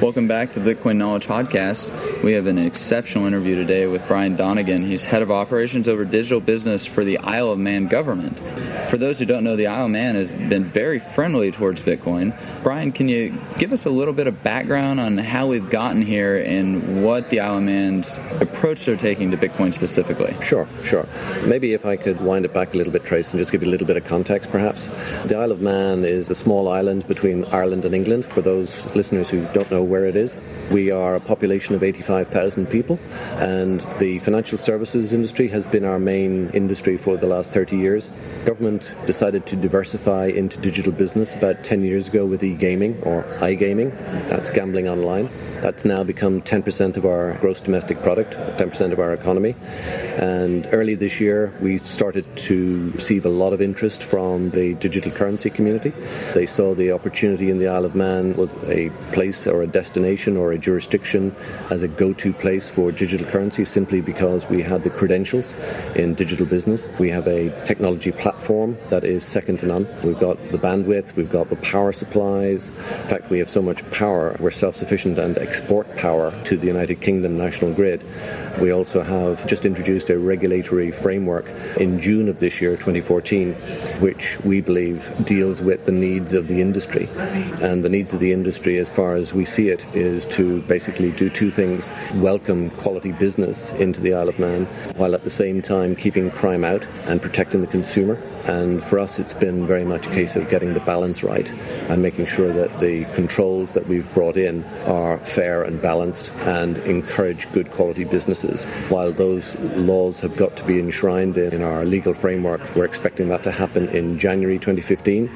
Welcome back to the Bitcoin Knowledge Podcast. We have an exceptional interview today with Brian Donegan. He's head of operations over digital business for the Isle of Man government. For those who don't know, the Isle of Man has been very friendly towards Bitcoin. Brian, can you give us a little bit of background on how we've gotten here and what the Isle of Man's approach they're taking to Bitcoin specifically? Sure, sure. Maybe if I could wind it back a little bit, Trace, and just give you a little bit of context, perhaps. The Isle of Man is a small island between Ireland and England. For those listeners who don't know where it is. We are a population of 85,000 people, and the financial services industry has been our main industry for the last 30 years. Government decided to diversify into digital business about 10 years ago with e-gaming or iGaming. That's gambling online. That's now become 10% of our gross domestic product, 10% of our economy. And early this year, we started to receive a lot of interest from the digital currency community. They saw the opportunity in the Isle of Man was a place or a destination or a jurisdiction as a go-to place for digital currency simply because we had the credentials in digital business. We have a technology platform that is second to none. We've got the bandwidth, we've got the power supplies. In fact, we have so much power, we're self-sufficient and export power to the United Kingdom national grid. We also have just introduced a regulatory framework in June of this year, 2014, which we believe deals with the needs of the industry. And the needs of the industry, as far as we see it, is to basically do two things welcome quality business into the Isle of Man, while at the same time keeping crime out and protecting the consumer. And for us, it's been very much a case of getting the balance right and making sure that the controls that we've brought in are fair and balanced and encourage good quality businesses. While those laws have got to be enshrined in our legal framework, we're expecting that to happen in January 2015.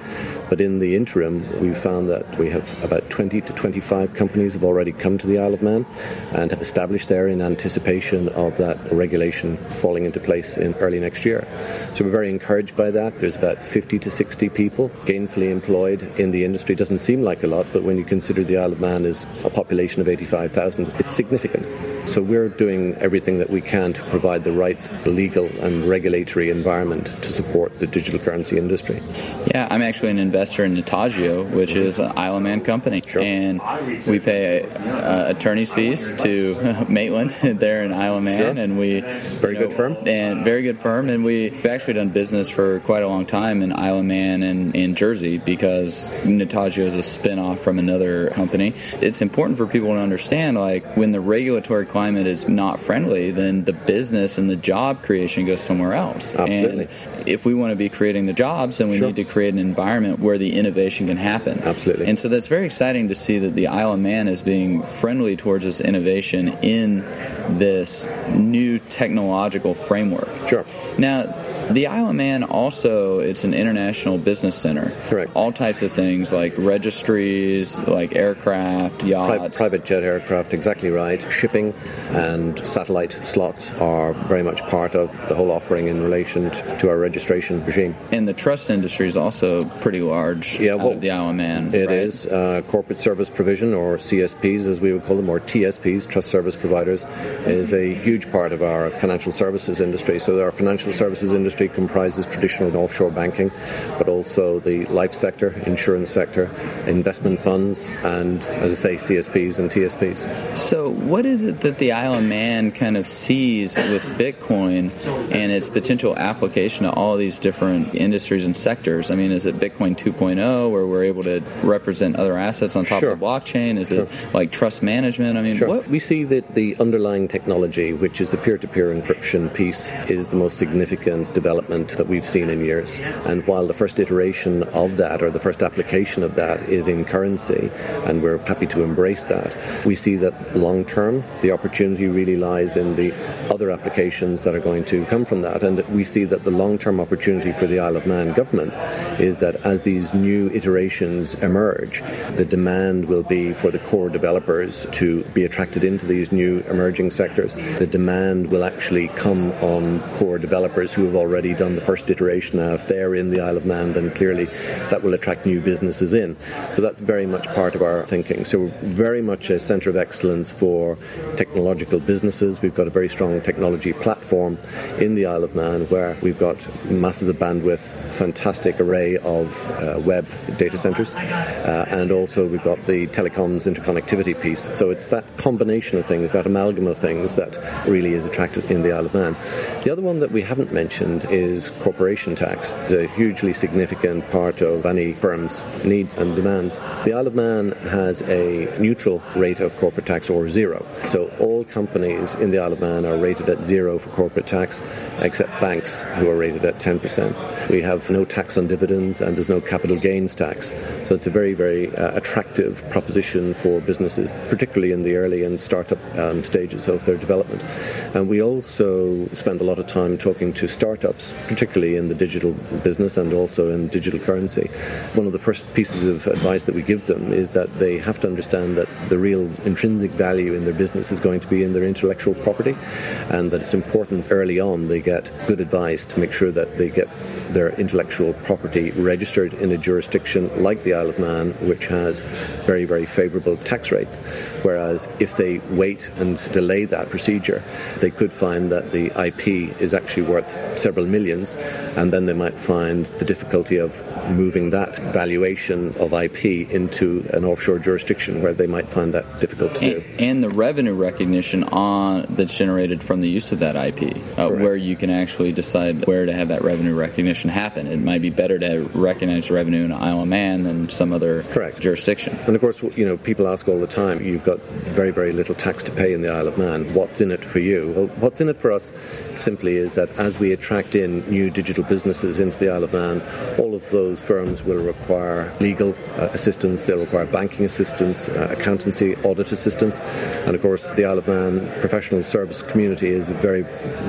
But in the interim, we found that we have about 20 to 25 companies have already come to the Isle of Man and have established there in anticipation of that regulation falling into place in early next year. So we're very encouraged by that. There's about 50 to 60 people gainfully employed in the industry. Doesn't seem like a lot, but when you consider the Isle of Man is a population of 85,000, it's significant. So we're doing everything that we can to provide the right legal and regulatory environment to support the digital currency industry. Yeah, I'm actually an investor in Netagio, which is an Isle of Man company, sure. and we pay uh, attorney's fees to Maitland there in Isle of Man, sure. and we very you know, good firm and very good firm, and we've actually done business for quite a long time in Isle of Man and in Jersey because Netagio is a spinoff from another company. It's important for people to understand, like when the regulatory climate is not friendly, then the business and the job creation goes somewhere else. Absolutely. And if we want to be creating the jobs, then we sure. need to create an environment where the innovation can happen. Absolutely. And so that's very exciting to see that the Isle of Man is being friendly towards this innovation in this new technological framework. Sure. Now, the Isle of Man also it's an international business center. Correct. All types of things like registries, like aircraft, yachts, Pri- private jet aircraft. Exactly right. Shipping and satellite slots are very much part of the whole offering in relation to, our registration regime. And the trust industry is also pretty large. Yeah, well, the Isle of Man. It right? is uh, corporate service provision, or CSPs as we would call them, or TSPs, trust service providers, is a huge part of our financial services industry. So our financial services industry comprises traditional and offshore banking, but also the life sector, insurance sector, investment funds, and as I say, CSPs and TSPs. So, what is it that the Isle of Man kind of sees with Bitcoin and its potential application to all these different industries and sectors? I mean, is it Bitcoin 2.0 where we're able to represent other assets on top sure. of the blockchain? Is sure. it like trust management? I mean, sure. what? We see that the underlying technology, which is the peer to peer encryption piece, is the most significant development that we've seen in years. And while the first iteration of that or the first application of that is in currency, and we're happy to embrace that, we see that long term the opportunity really lies in the other applications that are going to come from that. And we see that the long term opportunity for the Isle of Man government is that as these new iterations emerge, the demand will be for the core developers to be attracted into these new emerging sectors. The demand will actually come on core developers who have already done the first iteration. Now, if they're in the Isle of Man, then clearly that will attract new businesses in. So that's very much part of our thinking. So we're very much a centre of excellence for technological businesses. We've got a very strong technology platform in the Isle of Man where we've got masses of bandwidth, fantastic array of uh, web data centres, uh, and also we've got the telecoms interconnectivity piece. So it's that combination of things, that amalgam of things that really is attractive in the Isle of Man. The other one that we haven't mentioned is corporation tax. It's a hugely significant part of any firm's needs and demands. The Isle of Man has a neutral rate of corporate tax or zero. So all companies in the Isle of Man are rated at zero for corporate tax, except banks who are rated at 10%. We have no tax on dividends and there's no capital gains tax. So it's a very, very uh, attractive proposition for businesses, particularly in the early and startup um, stages of their development. And we also spend a lot of time talking to startups, particularly in the digital business and also in digital currency. One of the first pieces of advice that we give them is that they have to understand that the real intrinsic value in their business is going to be in their intellectual property and that it's important early on they get good advice to make sure that they get their intellectual property registered in a jurisdiction like the Isle of Man, which has very, very favourable tax rates. Whereas if they wait and delay that procedure, they could find that the IP is actually worth several millions, and then they might find the difficulty of moving that valuation of IP into an offshore jurisdiction where they might find that difficult to and, do. And the revenue recognition on that's generated from the use of that IP, uh, where you can actually decide where to have that revenue recognition happen. It might be better to recognize revenue in Isle of Man than some other Correct. jurisdiction. And of course, you know, people ask all the time, you've got very, very little tax to pay in the Isle of Man. What's in it for you? Well, what's in it for us simply is that as we attract in new digital businesses into the Isle of Man, all of those firms will require legal uh, assistance, they'll require banking assistance, uh, accountancy, audit assistance, and of course, the Isle of Man professional service community is a very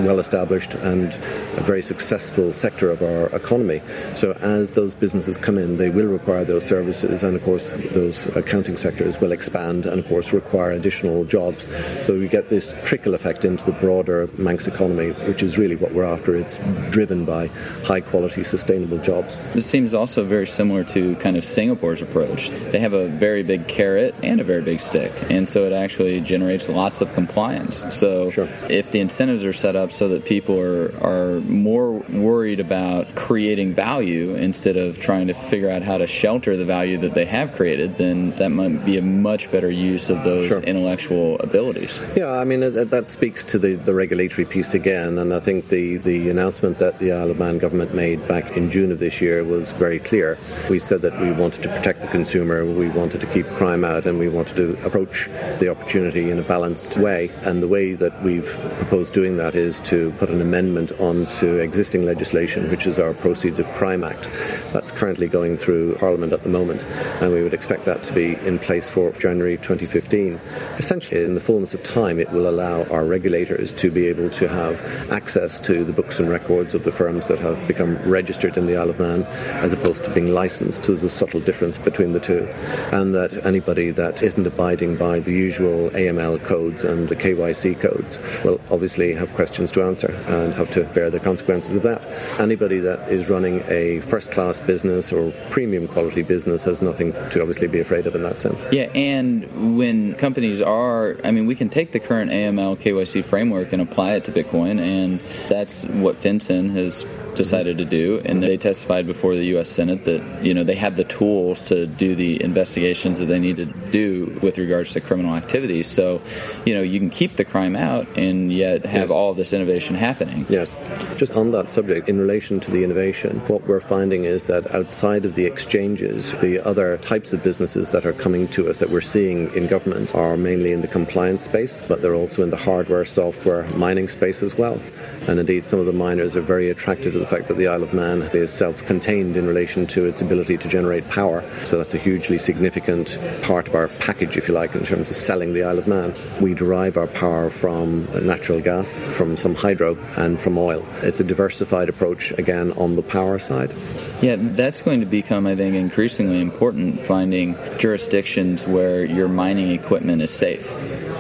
well established and a very successful sector of our economy. So as those businesses come in, they will require those services, and of course, those accounting sectors will expand and of course require additional jobs. So we get this trickle effect into the broader Manx economy, which is really what we're after. It's driven by high quality, sustainable jobs. This seems also very similar to kind of Singapore's approach. They have a very big carrot and a very big stick, and so it actually generates lots of compliance. So Sure. if the incentives are set up so that people are, are more worried about creating value instead of trying to figure out how to shelter the value that they have created, then that might be a much better use of those Sure. intellectual abilities. Yeah, I mean, that that speaks to the, the regulatory piece again, and I think the, the announcement that the Isle of Man government made back in June of this year was very clear. We said that we wanted to protect the consumer, we wanted to keep crime out, and we wanted to approach the opportunity in a balanced way. And the way that we've proposed doing that is to put an amendment onto existing legislation, which is our Proceeds of Crime Act. That's currently going through Parliament at the moment, and we would expect that to be in place for January 2015. Essentially, in the fullness of time, it will allow our regulators to be able to have access to the books and records of the firms that have become registered in the Isle of Man, as opposed to being licensed. So there's a subtle difference between the two, and that anybody that isn't abiding by the usual AML codes and the KYC codes will obviously have questions to answer and have to bear the consequences of that. Anybody that is running a first-class business or premium quality business has nothing to obviously be afraid of in that sense. Yeah, and when companies are, I mean, we can take the current AML KYC framework and apply it to Bitcoin, and that's what FinCEN has decided to do. And they testified before the U.S. Senate that you know they have the tools to do the investigations that they need to do with regards to criminal activities. So, you know, you can keep the crime out and yet have Yes. all this innovation happening. Yes. Just on that subject, in relation to the innovation, what we're finding is that outside of the exchanges, the other types of businesses that are coming to us that we're seeing in government are mainly in the compliance space, but they're also in the hardware, software, mining space as well. And indeed, some of the miners are very attracted to the fact that the Isle of Man is self-contained in relation to its ability to generate power. So that's a hugely significant part of our package, if you like, in terms of selling the Isle of Man. We derive our power from natural gas, from some hydro, and from oil. It's a diversified approach, again, on the power side. Yeah, that's going to become, I think, increasingly important finding jurisdictions where your mining equipment is safe.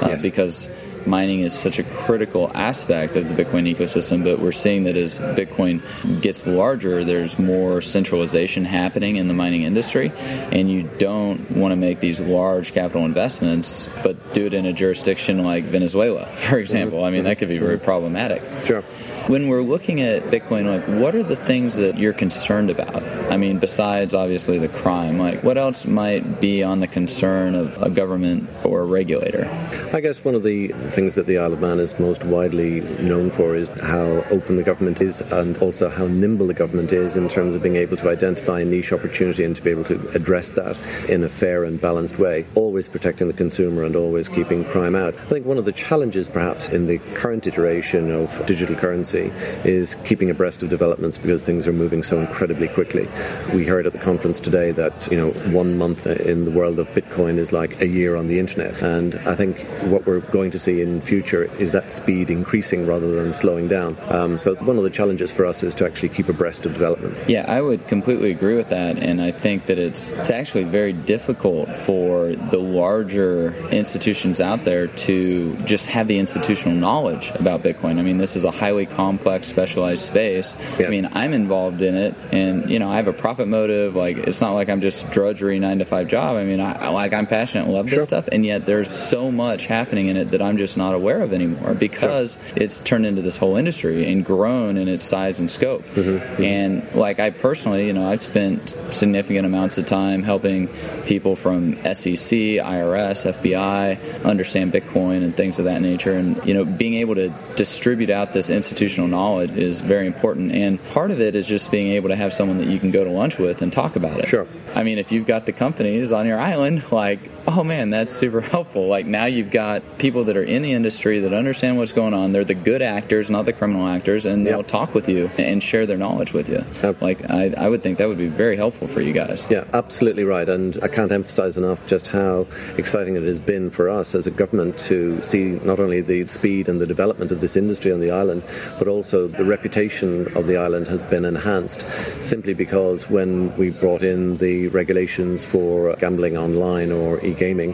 Uh, yes. Because mining is such a critical aspect of the Bitcoin ecosystem, but we're seeing that as Bitcoin gets larger, there's more centralization happening in the mining industry, and you don't want to make these large capital investments, but do it in a jurisdiction like Venezuela, for example. I mean, that could be very problematic. Sure. When we're looking at Bitcoin, like what are the things that you're concerned about? I mean, besides obviously the crime, like what else might be on the concern of a government or a regulator? I guess one of the things that the Isle of Man is most widely known for is how open the government is and also how nimble the government is in terms of being able to identify a niche opportunity and to be able to address that in a fair and balanced way, always protecting the consumer and always keeping crime out. I think one of the challenges perhaps in the current iteration of digital currency is keeping abreast of developments because things are moving so incredibly quickly. We heard at the conference today that you know one month in the world of Bitcoin is like a year on the internet, and I think what we're going to see in future is that speed increasing rather than slowing down. Um, so one of the challenges for us is to actually keep abreast of developments. Yeah, I would completely agree with that, and I think that it's it's actually very difficult for the larger institutions out there to just have the institutional knowledge about Bitcoin. I mean, this is a highly complex, specialized space. Yes. I mean, I'm involved in it, and you know, I have a profit motive. Like, it's not like I'm just drudgery nine to five job. I mean, I like I'm passionate, and love sure. this stuff, and yet there's so much happening in it that I'm just not aware of anymore because sure. it's turned into this whole industry and grown in its size and scope. Mm-hmm. mm-hmm. And like I personally, you know, I've spent significant amounts of time helping people from SEC, IRS, FBI understand Bitcoin and things of that nature, and you know, being able to distribute out this institutional knowledge is very important. And part of it is just being able to have someone that you can go to lunch with and talk about it. Sure. I mean, if you've got the companies on your island, like, oh man, that's super helpful. Like now you've got people that are in the industry that understand what's going on. They're the good actors, not the criminal actors, and they'll talk with you and share their knowledge with you. Yep. Like I, I would think that would be very helpful for you guys. Yeah, absolutely right. And I can't emphasize enough just how exciting it has been for us as a government to see not only the speed and the development of this industry on the island, but also the reputation of the island has been enhanced simply because when we brought in the regulations for gambling online or e-gaming,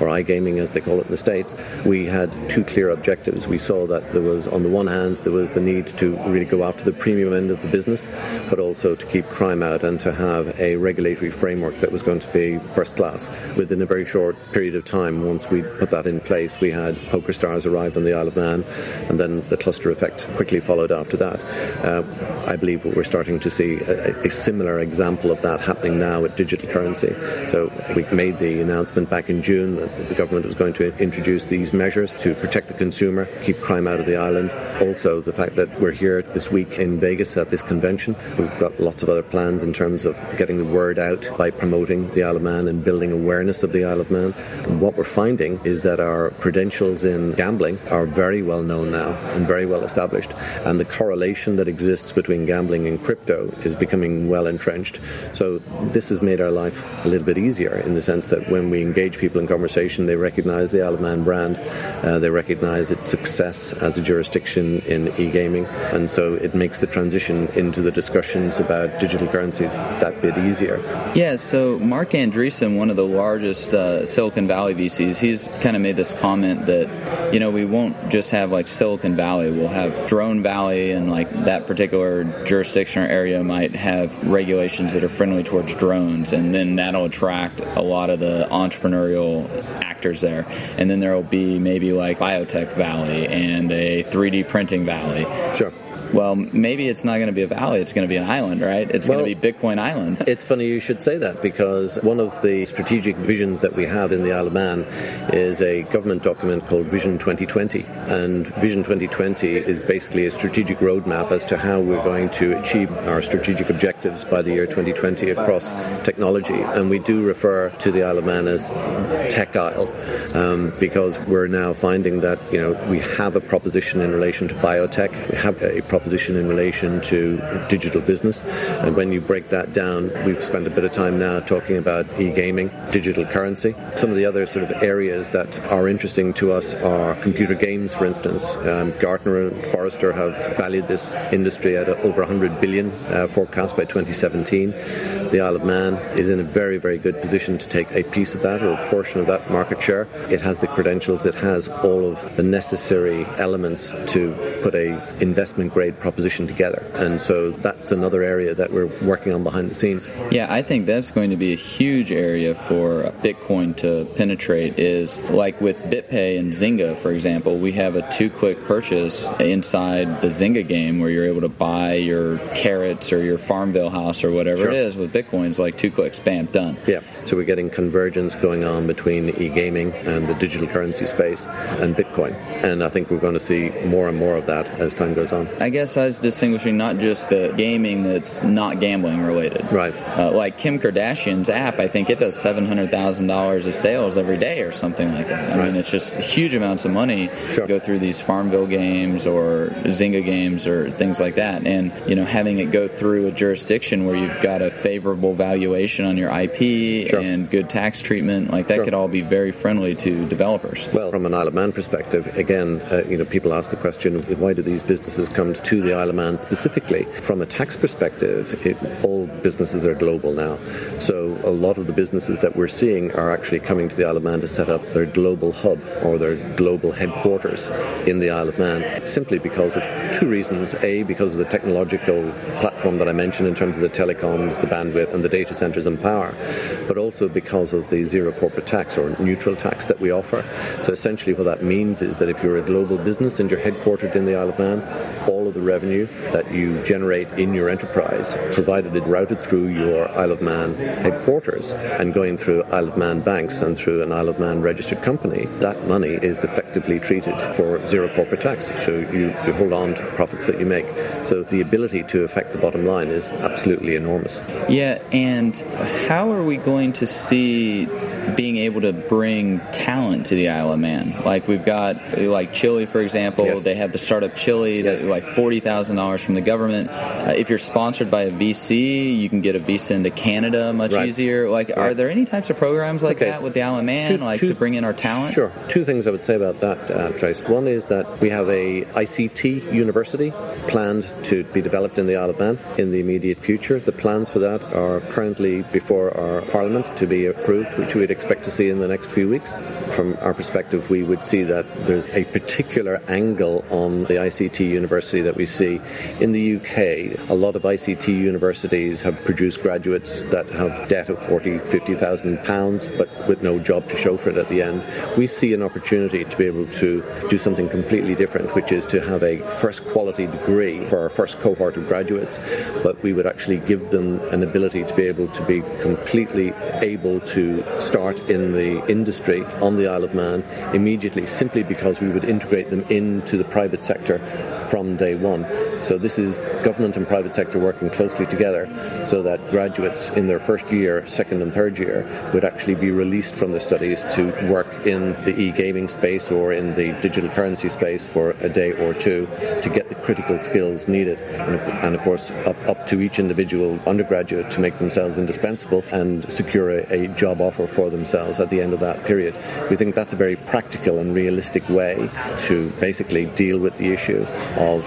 or iGaming as they call it in the States, we had two clear objectives. We saw that there was, on the one hand, there was the need to really go after the premium end of the business, but also to keep crime out and to have a regulatory framework that was going to be first class. Within a very short period of time, once we put that in place, we had PokerStars arrive on the Isle of Man, and then the cluster effect quickly followed after that. Uh, I believe we're starting to see a, a similar example of that happening now with digital currency. So we made the announcement back in June the government was going to introduce these measures to protect the consumer, keep crime out of the island. Also, the fact that we're here this week in Vegas at this convention. We've got lots of other plans in terms of getting the word out by promoting the Isle of Man and building awareness of the Isle of Man. And what we're finding is that our credentials in gambling are very well known now and very well established. And the correlation that exists between gambling and crypto is becoming well entrenched. So this has made our life a little bit easier in the sense that when we engage people in conversation, organization. They recognize the Isle of Man brand. Uh, they recognize its success as a jurisdiction in e-gaming. And so it makes the transition into the discussions about digital currency that bit easier. Yeah, so Marc Andreessen, one of the largest uh, Silicon Valley VCs, he's kind of made this comment that, you know, we won't just have like Silicon Valley, we'll have Drone Valley and like that particular jurisdiction or area might have regulations that are friendly towards drones and then that'll attract a lot of the entrepreneurial there. And then there will be maybe like Biotech Valley and a 3D printing valley. Sure. Well, maybe it's not going to be a valley, it's going to be an island, right? It's well, going to be Bitcoin Island. it's funny you should say that because one of the strategic visions that we have in the Isle of Man is a government document called Vision 2020. And Vision 2020 is basically a strategic roadmap as to how we're going to achieve our strategic objectives by the year 2020 across technology. And we do refer to the Isle of Man as Tech Isle um, because we're now finding that, you know, we have a proposition in relation to biotech, we have a proposition proposition in relation to digital business. And when you break that down, we've spent a bit of time now talking about e-gaming, digital currency. Some of the other sort of areas that are interesting to us are computer games, for instance. Um, Gartner and Forrester have valued this industry at over 100 billion uh, forecast by 2017. The Isle of Man is in a very, very good position to take a piece of that or a portion of that market share. It has the credentials, it has all of the necessary elements to put a investment grade proposition together. And so that's another area that we're working on behind the scenes. Yeah, I think that's going to be a huge area for Bitcoin to penetrate is like with BitPay and Zynga, for example, we have a two click purchase inside the Zynga game where you're able to buy your carrots or your Farmville house or whatever sure. it is with Bitcoins like two clicks, bam, done. Yeah. So we're getting convergence going on between e-gaming and the digital currency space and Bitcoin. And I think we're going to see more and more of that as time goes on. I guess I was distinguishing not just the gaming that's not gambling related. Right. Uh, like Kim Kardashian's app, I think it does $700,000 of sales every day or something like that. I right. mean, it's just huge amounts of money sure. to go through these Farmville games or Zynga games or things like that. And, you know, having it go through a jurisdiction where you've got a favorable valuation on your IP sure. and good tax treatment, like that sure. could all be very friendly to developers. Well, from an Isle of Man perspective, again, uh, you know, people ask the question, why do these businesses come to the Isle of Man specifically? From a tax perspective, it, all businesses are global now. So a lot of the businesses that we're seeing are actually coming to the Isle of Man to set up their global hub or their global headquarters in the Isle of Man, simply because of two reasons. A, because of the technological platform that I mentioned in terms of the telecoms, the bandwidth, and the data centers and power, but also because of the zero corporate tax or neutral tax that we offer. So essentially what that means is that if you're a global business and you're headquartered in the Isle of Man, all the revenue that you generate in your enterprise, provided it routed through your Isle of Man headquarters and going through Isle of Man banks and through an Isle of Man registered company, that money is effectively treated for zero corporate tax. So you, you hold on to the profits that you make. So the ability to affect the bottom line is absolutely enormous. Yeah, and how are we going to see being able to bring talent to the Isle of Man? Like we've got like Chile, for example, yes. they have the startup Chile, yes. like forty thousand dollars from the government. Uh, if you're sponsored by a VC, you can get a visa into Canada much right. easier. Like, right. are there any types of programs like okay. that with the Isle of Man, two, like two, to bring in our talent? Sure. Two things I would say about that, uh, Trace. One is that we have a ICT university planned to be developed in the Isle of Man in the immediate future. The plans for that are currently before our Parliament to be approved, which we'd expect to see in the next few weeks. From our perspective, we would see that there's a particular angle on the ICT university that we see. In the UK, a lot of ICT universities have produced graduates that have debt of 40, 50,000 pounds, but with no job to show for it at the end. We see an opportunity to be able to do something completely different, which is to have a first quality degree for our first cohort of graduates, but we would actually give them an ability to be able to be completely able to start in the industry on the Isle of Man immediately, simply because we would integrate them into the private sector from day one. So this is government and private sector working closely together so that graduates in their first year, second and third year would actually be released from their studies to work in the e-gaming space or in the digital currency space for a day or two to get the critical skills needed. And, of course, up, up to each individual undergraduate to make themselves indispensable and secure a, a job offer for themselves at the end of that period. We think that's a very practical and realistic way to basically deal with the issue of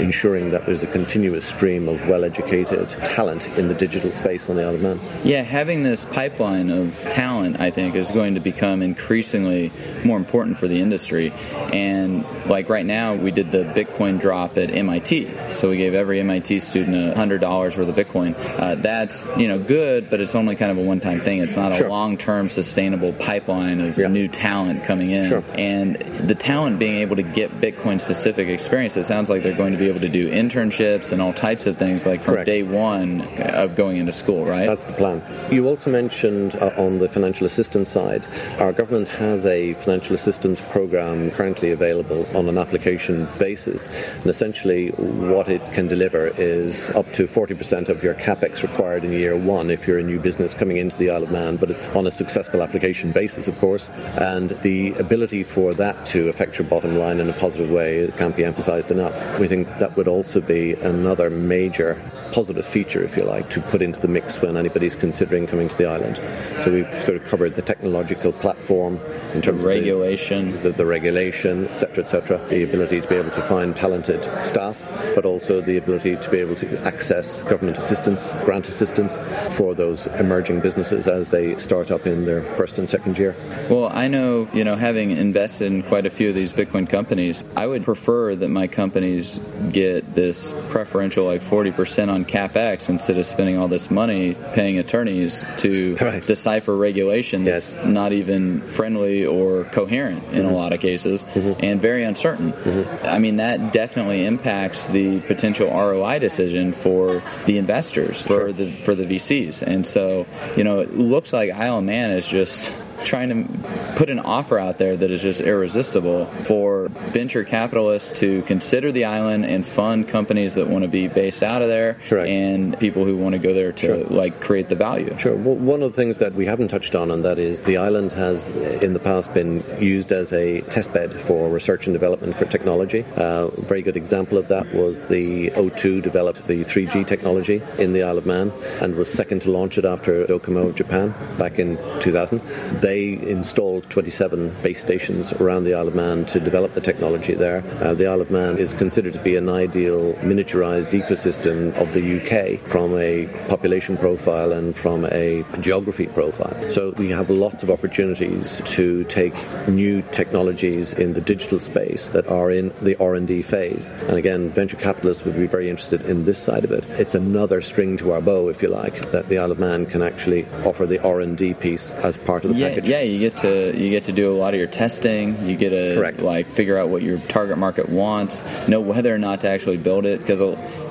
ensuring that there's a continuous stream of well-educated talent in the digital space on the Isle of Man. Yeah, having this pipeline of talent, I think, is going to become increasingly more important for the industry. And like right now, we did the Bitcoin drop at MIT, so we gave every MIT student hundred dollars worth of Bitcoin. Uh, that's you know good, but it's only kind of a one-time thing. It's not sure. a long-term sustainable pipeline of yeah. new talent coming in. Sure. And the talent being able to get Bitcoin-specific experience, it sounds like they're going to be able to do internships and all types of things like from Correct. day one of going into school, right? That's the plan. You also mentioned uh, on the financial assistance side, our government has a financial assistance program currently available on an application basis. And essentially, what it can deliver is up to 40% of your capex required in year one if you're a new business coming into the Isle of Man, but it's on a successful application basis, of course. And the ability for that to affect your bottom line in a positive way can't be emphasized enough. We think that would also be another major positive feature, if you like, to put into the mix when anybody's considering coming to the island. So we've sort of covered the technological platform in terms the regulation, of the, the, the regulation, etc., etc., the ability to be able to find talented staff, but also the ability to be able to access government assistance, grant assistance for those emerging businesses as they start up in their first and second year. Well, I know, you know, having invested in quite a few of these Bitcoin companies, I would prefer that my companies get this preferential like 40% on capex instead of spending all this money paying attorneys to right. decipher regulation that's yes. not even friendly or coherent in mm-hmm. a lot of cases mm-hmm. and very uncertain. Mm-hmm. I mean, that definitely impacts the potential ROI decision for the investors, sure. for the for the VCs. And so, you know, it looks like Isle of Man is just trying to put an offer out there that is just irresistible for venture capitalists to consider the island and fund companies that want to be based out of there Correct. and people who want to go there to sure. like create the value. Sure. Well, one of the things that we haven't touched on, and that is the island has in the past been used as a testbed for research and development for technology. Uh, a very good example of that was the O2 developed the 3G technology in the Isle of Man and was second to launch it after Docomo Japan back in 2000. They they installed 27 base stations around the Isle of Man to develop the technology there. Uh, the Isle of Man is considered to be an ideal miniaturized ecosystem of the UK from a population profile and from a geography profile. So we have lots of opportunities to take new technologies in the digital space that are in the R&D phase. And again, venture capitalists would be very interested in this side of it. It's another string to our bow, if you like, that the Isle of Man can actually offer the R&D piece as part of the yeah, package. Yeah, you get to you get to do a lot of your testing. You get to Correct. like figure out what your target market wants, know whether or not to actually build it because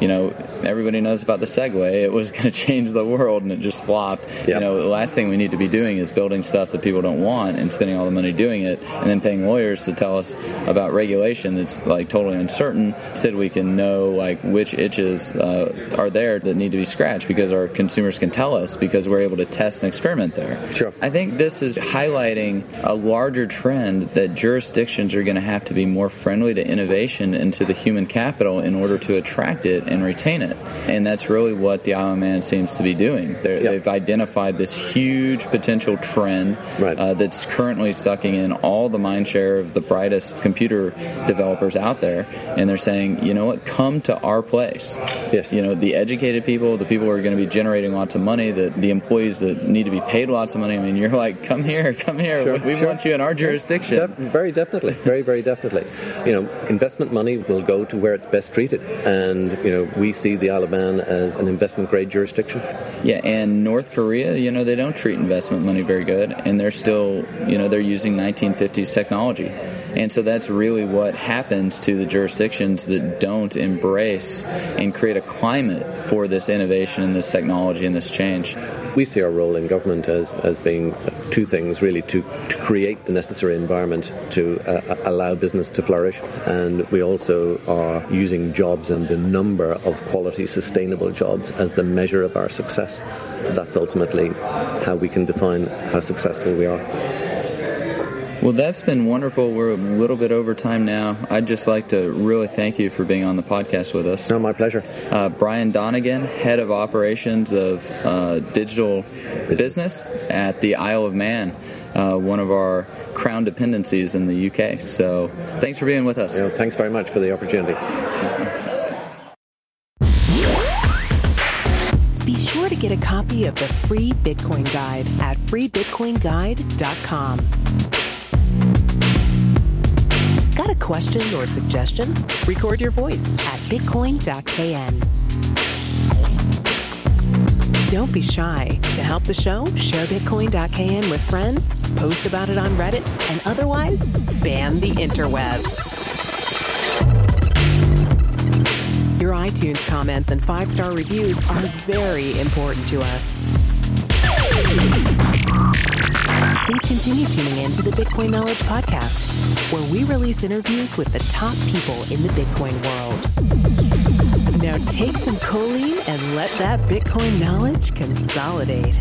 you know everybody knows about the Segway. It was going to change the world and it just flopped. Yep. You know, the last thing we need to be doing is building stuff that people don't want and spending all the money doing it and then paying lawyers to tell us about regulation that's like totally uncertain. Instead, we can know like which itches uh, are there that need to be scratched because our consumers can tell us because we're able to test and experiment there. Sure. I think this is highlighting a larger trend that jurisdictions are going to have to be more friendly to innovation and to the human capital in order to attract it and retain it. And that's really what the Isle of Man seems to be doing. Yep. They've identified this huge potential trend right. uh, that's currently sucking in all the mind share of the brightest computer developers out there. And they're saying, you know what, come to our place. Yes. You know, the educated people, the people who are going to be generating lots of money, the, the employees that need to be paid lots of money. I mean, you're like, come here, come here. Sure, we sure. want you in our jurisdiction. De- very definitely, very, very definitely. You know, investment money will go to where it's best treated, and you know, we see the Isle of Man as an investment grade jurisdiction. Yeah, and North Korea, you know, they don't treat investment money very good, and they're still, you know, they're using 1950s technology. And so that's really what happens to the jurisdictions that don't embrace and create a climate for this innovation and this technology and this change. We see our role in government as, as being two things really to, to create the necessary environment to uh, allow business to flourish. And we also are using jobs and the number of quality, sustainable jobs as the measure of our success. That's ultimately how we can define how successful we are. Well, that's been wonderful. We're a little bit over time now. I'd just like to really thank you for being on the podcast with us. No, my pleasure. Uh, Brian Donegan, head of operations of uh, digital business. business. at the Isle of Man, uh, one of our crown dependencies in the UK. So, thanks for being with us. Yeah, thanks very much for the opportunity. Be sure to get a copy of the free Bitcoin Guide at freebitcoinguide.com. Got a question or suggestion? Record your voice at bitcoin.kn. Don't be shy. To help the show, share bitcoin.kn with friends, post about it on Reddit, and otherwise spam the interwebs. Your iTunes comments and five star reviews are very important to us. Please continue tuning in to the Bitcoin Knowledge Podcast, where we release interviews with the top people in the Bitcoin world. Now take some choline and let that Bitcoin knowledge consolidate.